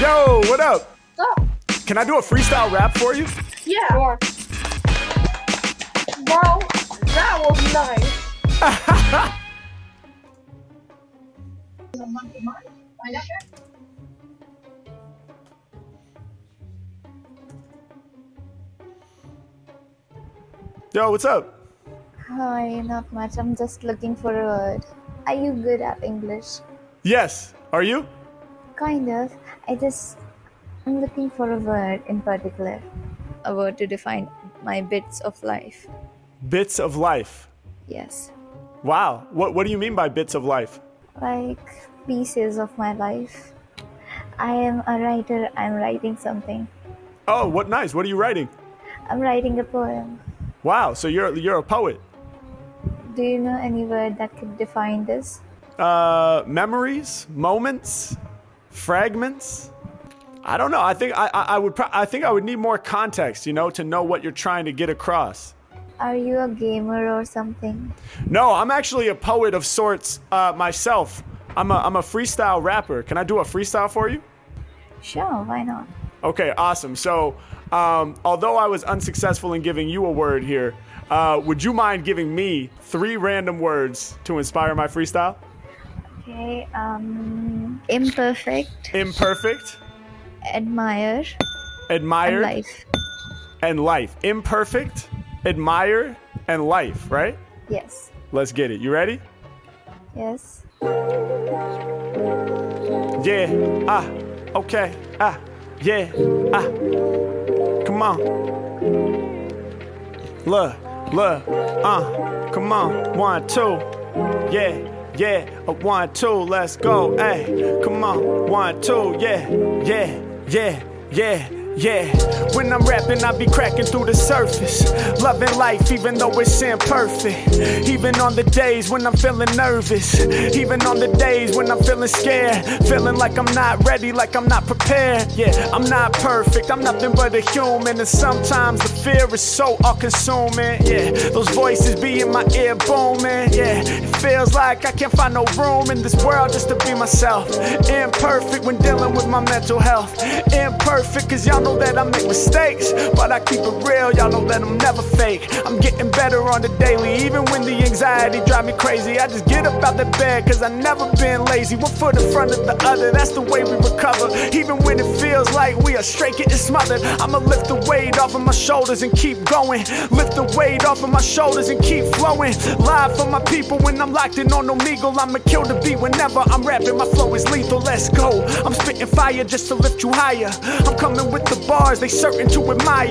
Yo, what up? Oh, Can I do a freestyle rap for you? yeah. Bro, that was nice. Yo, what's up? Hi, not much. I'm just looking for a word. Are you good at English? Yes. Are you? Kind of. I just. I'm looking for a word in particular. A word to define my bits of life. Bits of life. Yes. Wow. What what do you mean by bits of life? Like pieces of my life. I am a writer. I'm writing something. Oh, what nice. What are you writing? I'm writing a poem. Wow. So you're you're a poet. Do you know any word that could define this? Uh, memories, moments, fragments. I don't know. I think I, I, I would. Pro- I think I would need more context, you know, to know what you're trying to get across. Are you a gamer or something? No, I'm actually a poet of sorts uh, myself. I'm a, I'm a freestyle rapper. Can I do a freestyle for you? Sure, why not? Okay, awesome. So, um, although I was unsuccessful in giving you a word here, uh, would you mind giving me three random words to inspire my freestyle? Okay, um, imperfect, Imperfect, admire, admire, and life. and life. Imperfect, admire, and life, right? Yes, Let's get it. You ready? yes. Yeah. Ah. Okay. Ah. Yeah. Ah. Come on. Look. Look. Uh. Come on. One, two. Yeah. Yeah. A one, two. Let's go. Hey. Come on. One, two. Yeah. Yeah. Yeah. Yeah. Yeah, when I'm rapping, I be cracking through the surface. Loving life, even though it's imperfect. Even on the days when I'm feeling nervous. Even on the days when I'm feeling scared. Feeling like I'm not ready, like I'm not prepared. Yeah, I'm not perfect, I'm nothing but a human. And sometimes the fear is so all consuming. Yeah, those voices be in my ear booming. Yeah, it feels like I can't find no room in this world just to be myself. Imperfect when dealing with my mental health. Imperfect, cause y'all know that I make mistakes. But I keep it real, y'all know that I'm never fake. I'm getting better on the daily, even when the anxiety drive me crazy. I just get up out the bed, cause I never been lazy. One foot in front of the other, that's the way we recover. Even when it feels like we are straight getting smothered, I'ma lift the weight off of my shoulders and keep going. Lift the weight off of my shoulders and keep flowing. Live for my people when I'm locked in on Omegle. I'ma kill the beat whenever I'm rapping. My flow is lethal, let's go. I'm spitting fire just to lift you higher. I'm coming with the bars, they certain to admire.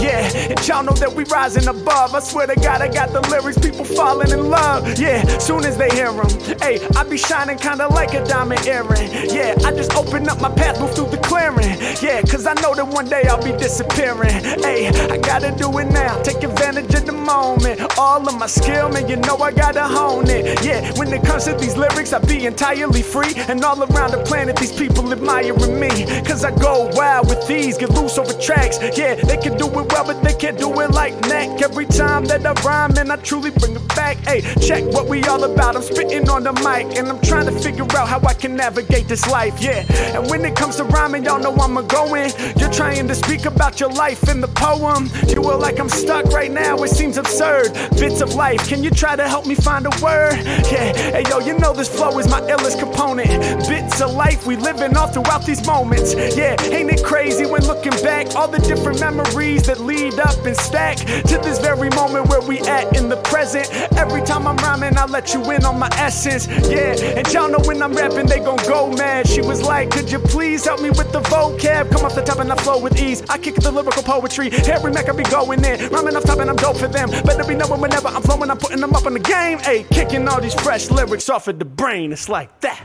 Yeah, and y'all know that we rising above. I swear to God, I got the lyrics, people falling in love. Yeah, soon as they hear them. Hey, I be shining kinda like a diamond earring. Yeah, I just open up my path, move through the clearing. Yeah, cause I know that one day I'll be disappearing. Hey, I gotta do it now, take advantage of the moment. All of my skill, man, you know I gotta hone it. Yeah, when it comes to these lyrics, I be entirely free. And all around the planet, these people admiring me. Cause I go wild with these, get loose over tracks. Yeah, they can do it well, but they can't do it like neck. Every time that I rhyme, and I truly bring it back. Hey, check what we all about. I'm spitting on the mic, and I'm trying to figure out how I can navigate this life. Yeah, and when it comes to rhyming, y'all know I'm a going. You're trying to speak about your life in the poem. You will like I'm stuck right now, it seems absurd. Bits of life, can you try to help me find a word? Yeah, hey yo, you know this flow is my illest component. Bits of life we living all throughout these moments. Yeah, ain't it crazy when looking back? All the different memories that lead up and stack to this very moment where we at in the present. Every time I'm rhyming, I let you in on my essence. Yeah, and y'all know when I'm rapping, they gon' go mad. She was like, Could you please help me with the vocab? Come off the top and I flow with ease. I kick the lyrical poetry. Every Mac I be going in. Rhyming off top and I'm dope for them. Better be knowing whenever I'm flowing, I'm putting them up in the game. Hey, kicking all these fresh lyrics off of the brain. It's like that.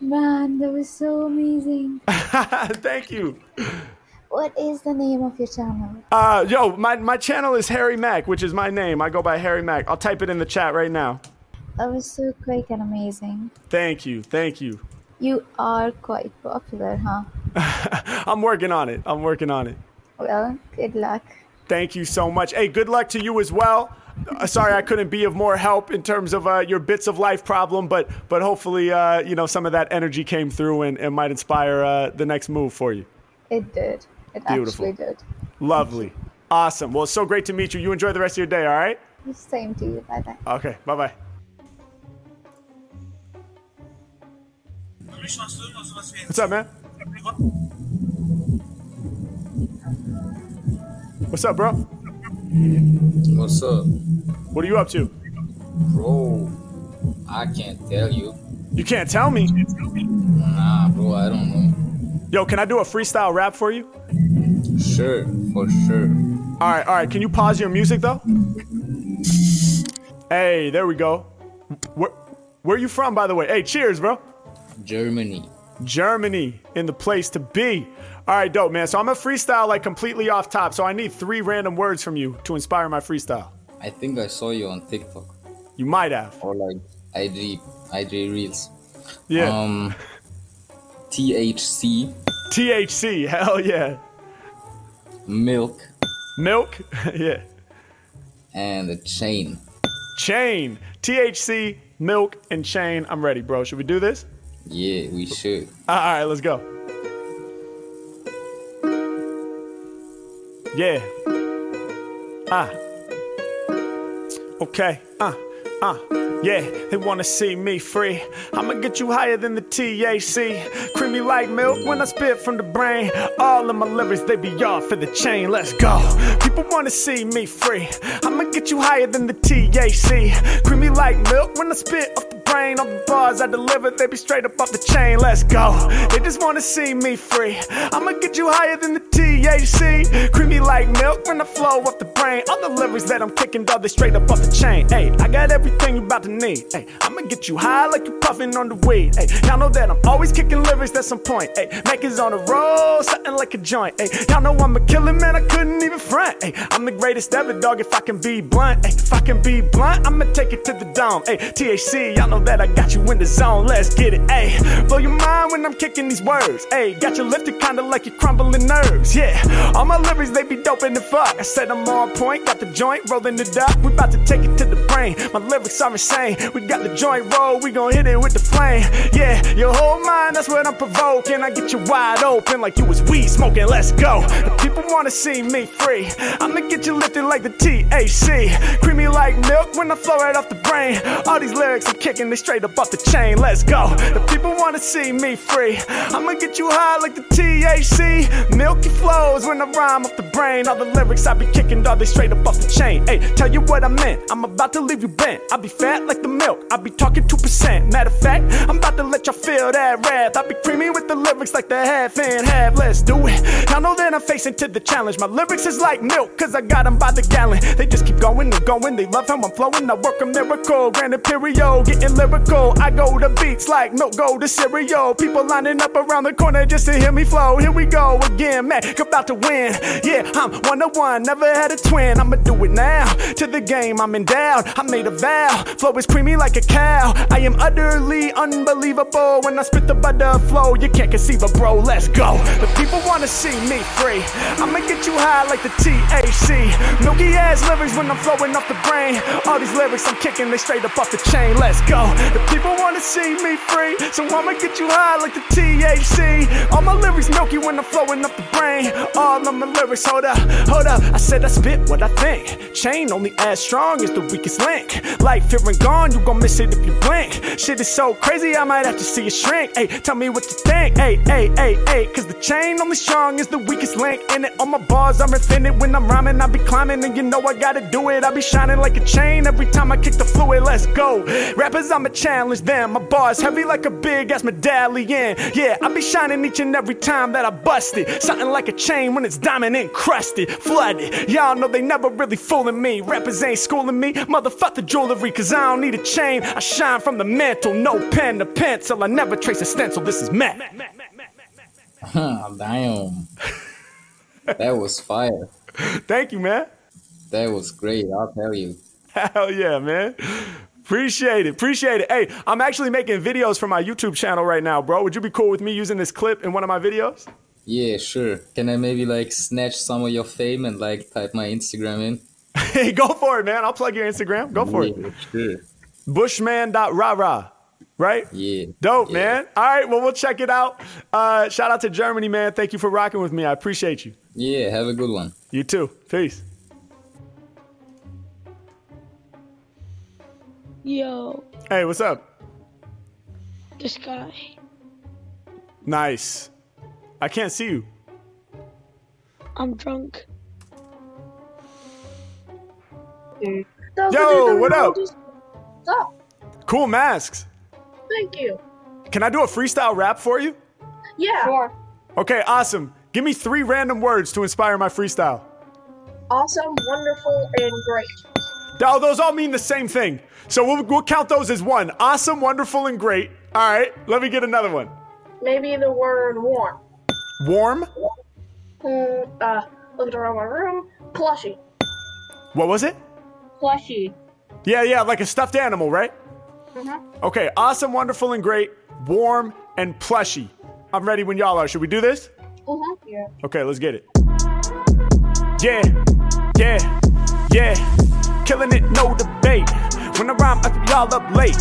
Man, that was so amazing. Thank you. What is the name of your channel? Uh, yo, my, my channel is Harry Mack, which is my name. I go by Harry Mack. I'll type it in the chat right now. That was so quick and amazing. Thank you. Thank you. You are quite popular, huh? I'm working on it. I'm working on it. Well, good luck. Thank you so much. Hey, good luck to you as well. Uh, sorry I couldn't be of more help in terms of uh, your bits of life problem, but but hopefully uh, you know some of that energy came through and, and might inspire uh, the next move for you. It did. It Beautiful. actually did. Lovely, awesome. Well, it's so great to meet you. You enjoy the rest of your day. All right. Same to you. Bye bye. Okay. Bye bye. What's up, man? What's up, bro? What's up? What are you up to? Bro, I can't tell you. You can't tell me. Nah, bro, I don't know. Yo, can I do a freestyle rap for you? Sure, for sure. All right, all right. Can you pause your music though? Hey, there we go. Where, where are you from, by the way? Hey, cheers, bro. Germany. Germany in the place to be. All right, dope, man. So I'm a freestyle like completely off top. So I need three random words from you to inspire my freestyle. I think I saw you on TikTok You might have. or like IG, IG Reels. Yeah. Um, THC, THC. Hell yeah. milk, Milk. yeah. and a chain. Chain. THC, milk, and chain. I'm ready, bro. Should we do this? Yeah, we should. All right, let's go. Yeah. Ah. Okay. Uh. Uh. Yeah, they wanna see me free. I'ma get you higher than the THC. Creamy like milk when I spit from the brain. All of my lyrics, they be off for the chain. Let's go. People wanna see me free. I'ma get you higher than the THC. Creamy like milk when I spit off the brain. All the bars I deliver, they be straight up off the chain. Let's go. They just wanna see me free. I'ma get you higher than the THC. Creamy like milk when I flow off the brain. All the lyrics that I'm kicking, dog, they straight up off the chain. Hey, I got everything you about to need. Hey, I'ma get you high like you puffing on the weed. Hey, y'all know that I'm always kicking lyrics at some point. Hey, Mac is on the road, something like a joint. Hey, y'all know I'm a killer, man, I couldn't even front. Hey, I'm the greatest ever, dog, if I can be blunt. Hey, if I can be blunt, I'ma take it to the dome. Hey, THC, y'all know that I got you in the zone. Let's get it. Hey, blow your mind when I'm kicking these words. Hey, got you lifted kinda like you're crumbling nerves. Yeah, all my lyrics, they be dope the fuck. I said I'm on point, got the joint, rolling it up. We about to take it to the brain. My lyrics are insane. We got the joint roll, we gon' hit it with the flame. Yeah, your whole mind, that's what I'm provoking. I get you wide open like you was weed smoking. Let's go. The people wanna see me free. I'ma get you lifted like the THC. Creamy like milk when I flow right off the brain. All these lyrics I'm kicking, they straight up off the chain. Let's go. The people wanna see me free. I'ma get you high like the THC. Milky flows when I rhyme off the brain. All the lyrics I be kicking, dog, they straight up off the chain. Hey, tell you what I meant. I'm about to leave you bent. I be fat like the milk. I be talking 2%. Matter of fact, I'm about to let y'all feel that wrath. I be creamy with the lyrics like the half and half. Let's do it. Y'all know that I'm facing to the challenge. My lyrics is like milk, cause I got them by the gallon. They just keep going and going. They love how I'm flowing. I work a miracle. Grand Imperial, getting lyrical. I go to beats like milk, go to cereal. People lining up around the corner just to hear me flow. Here we go again, Mac, about to win. Yeah, I'm one of one, never had a twin. I'ma do it now. To the game, I'm endowed. I made a vow. Flow is creamy like a cow. I am utterly unbelievable when I spit the butter flow. You can't conceive it, bro. Let's go. The people wanna see me free. I'ma get you high like the THC. Milky ass lyrics when I'm flowing off the brain. All these lyrics I'm kicking, they straight up off the chain. Let's go. The people wanna see me free, so I'ma get you high like the THC. All my lyrics milky when I'm flowing off the brain. All of my lyrics, hold up, hold up. I said I spit what I think. Chain only as strong as the weakest link. Like fear and gone, you gon' miss it if you blink. Shit is so crazy, I might have to see it shrink. Hey, tell me what you think. Hey, hey, hey, hey, cause the chain only strong is the weakest link. In it, all my bars I'm infinite. When I'm rhyming, I be climbing, and you know I gotta do it. I be shining like a chain every time I kick the fluid. Let's go. Rappers, I'ma challenge them. My bars heavy like a big ass medallion. Yeah, I be shining each and every time that I bust it. Something like a chain when it's diamond encrusted, flooded. Y'all know they never really fooling me. Rappers ain't schooling me. Motherfuck the jewelry, cause I don't need a chain. I shine from the mantle, no pen to pencil. I never trace a stencil. This is Matt. Damn. that was fire. Thank you, man. That was great, I'll tell you. Hell yeah, man. Appreciate it. Appreciate it. Hey, I'm actually making videos for my YouTube channel right now, bro. Would you be cool with me using this clip in one of my videos? Yeah, sure. Can I maybe like snatch some of your fame and like type my Instagram in? Hey, go for it, man. I'll plug your Instagram. Go for it. Yeah, sure. Bushman.rara, right? Yeah. Dope, yeah. man. All right, well, we'll check it out. Uh, shout out to Germany, man. Thank you for rocking with me. I appreciate you. Yeah, have a good one. You too. Peace. Yo, Hey, what's up? this guy. Nice. I can't see you. I'm drunk. Yo, what up? What's up? Cool masks. Thank you. Can I do a freestyle rap for you? Yeah. Sure. Okay, awesome. Give me three random words to inspire my freestyle. Awesome, wonderful, and great. Oh, those all mean the same thing. So we'll, we'll count those as one. Awesome, wonderful, and great. All right, let me get another one. Maybe the word warm. Warm. Hmm, uh, looking around my room. Plushy. What was it? Plushy. Yeah, yeah, like a stuffed animal, right? Mm-hmm. Okay, awesome, wonderful, and great. Warm and plushy. I'm ready when y'all are. Should we do this? Mm-hmm. Yeah. Okay, let's get it. Yeah, yeah, yeah. Killing it, no debate. When I rhyme, I keep y'all up late.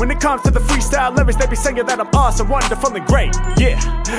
When it comes to the freestyle lyrics, they be saying that I'm awesome, wonderful, and great. Yeah,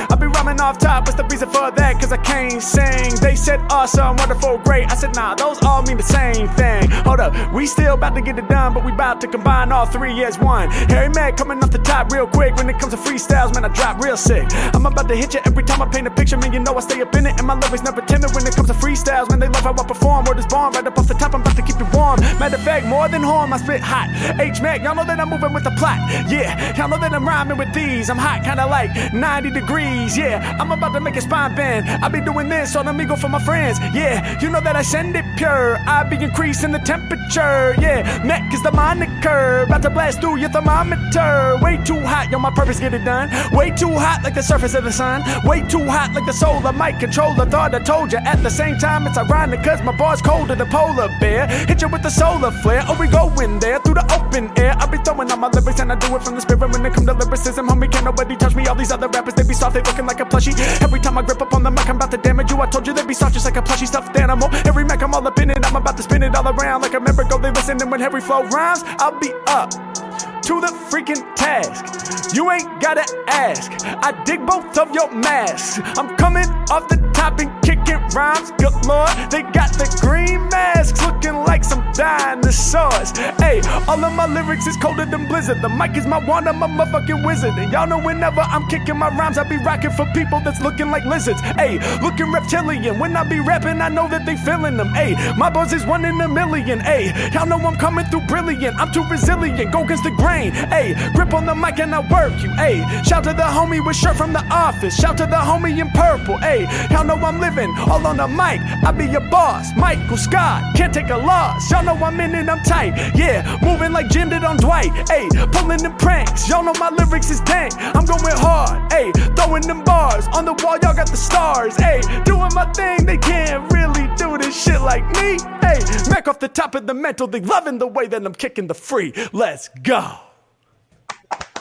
I be rhyming off top. What's the reason for that? Cause I can't sing. They said awesome, wonderful, great. I said, nah, those all mean the same thing. Hold up, we still about to get it done, but we about to combine all three as one. Harry Mack coming off the top real quick. When it comes to freestyles, man, I drop real sick. I'm about to hit you every time I paint a picture, man. You know I stay up in it, and my lyrics never timid. When it comes to freestyles, man, they love how I perform. Word is born right up off the top. I'm about to keep you warm. Matter of fact, more than horn, I spit hot. H Mac, y'all know that I'm moving with the plot. Yeah, y'all know that I'm rhyming with these. I'm hot, kinda like 90 degrees. Yeah, I'm about to make a spine bend. I be doing this on Omegle for my friends. Yeah, you know that I send it pure. I be increasing the temperature. Yeah, Mac is the moniker. About to blast through your thermometer. Way too hot, yo, my purpose get it done. Way too hot like the surface of the sun. Way too hot like the solar mic controller. Thought I told you at the same time. It's ironic cause my bar's colder than polar bear. Hit you with the solar flare. Oh, we going there through the open air. I be throwing out my lyrics and I do it from the spirit. When it come to lyricism, homie, can't nobody touch me. All these other rappers, they be soft, they looking like a plushie. Every time I grip up on the mic, I'm about to damage you. I told you they be soft just like a plushy stuffed animal. Every Mac, I'm all up in it. I'm about to spin it all around like a member go. They listen, and when Harry Flow rhymes, I'll be up to the freaking task. You ain't gotta ask. I dig both of your masks. I'm coming off the top and kicking rhymes. Good lord, they got the green masks looking like some dinosaurs. Hey, all of my lyrics is colder than Blizzard. The mic is my wand, I'm a motherfucking wizard. And y'all know whenever I'm kicking my rhymes, I be rocking for people that's looking like lizards. Hey, looking reptilian. When I be rapping, I know that they feeling them. Hey, my buzz is one in a million. Hey, y'all know I'm coming through brilliant. I'm too resilient. Go against the grain. Hey, grip on the mic and I work you. Hey, shout to the homie with shirt from the office. Shout to the homie in purple. Hey, y'all know I'm living all on the mic. I be your boss, Michael Scott. Can't take a loss. Y'all know I'm in it, I'm tight. Yeah, moving like Jim did on Dwight. Hey, pulling them pranks. Y'all know my lyrics is dank. I'm going hard. Hey, throwing them bars on the wall. Y'all got the stars. Hey, doing my thing. They can't really do this shit like me. Hey, Mac off the top of the mental. They loving the way that I'm kicking the free. Let's go.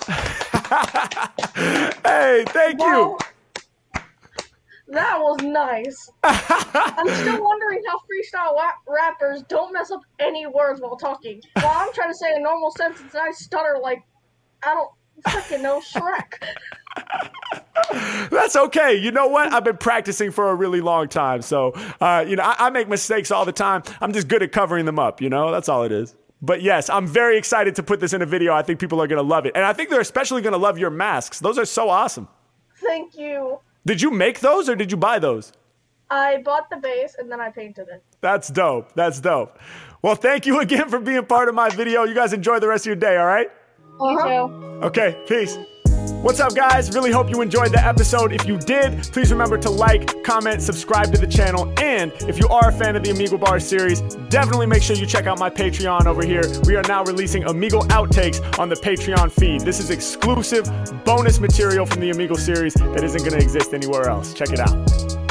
hey, thank you. That was nice. I'm still wondering how freestyle rappers don't mess up any words while talking. While I'm trying to say a normal sentence and I stutter like I don't freaking know Shrek. That's okay. You know what? I've been practicing for a really long time. So, uh, you know, I, I make mistakes all the time. I'm just good at covering them up, you know? That's all it is. But yes, I'm very excited to put this in a video. I think people are going to love it. And I think they're especially going to love your masks. Those are so awesome. Thank you. Did you make those or did you buy those? I bought the base and then I painted it. That's dope. That's dope. Well, thank you again for being part of my video. You guys enjoy the rest of your day, all right? Uh-huh. Okay, peace. What's up, guys? Really hope you enjoyed the episode. If you did, please remember to like, comment, subscribe to the channel. And if you are a fan of the Omegle Bar series, definitely make sure you check out my Patreon over here. We are now releasing Omegle outtakes on the Patreon feed. This is exclusive bonus material from the Omegle series that isn't going to exist anywhere else. Check it out.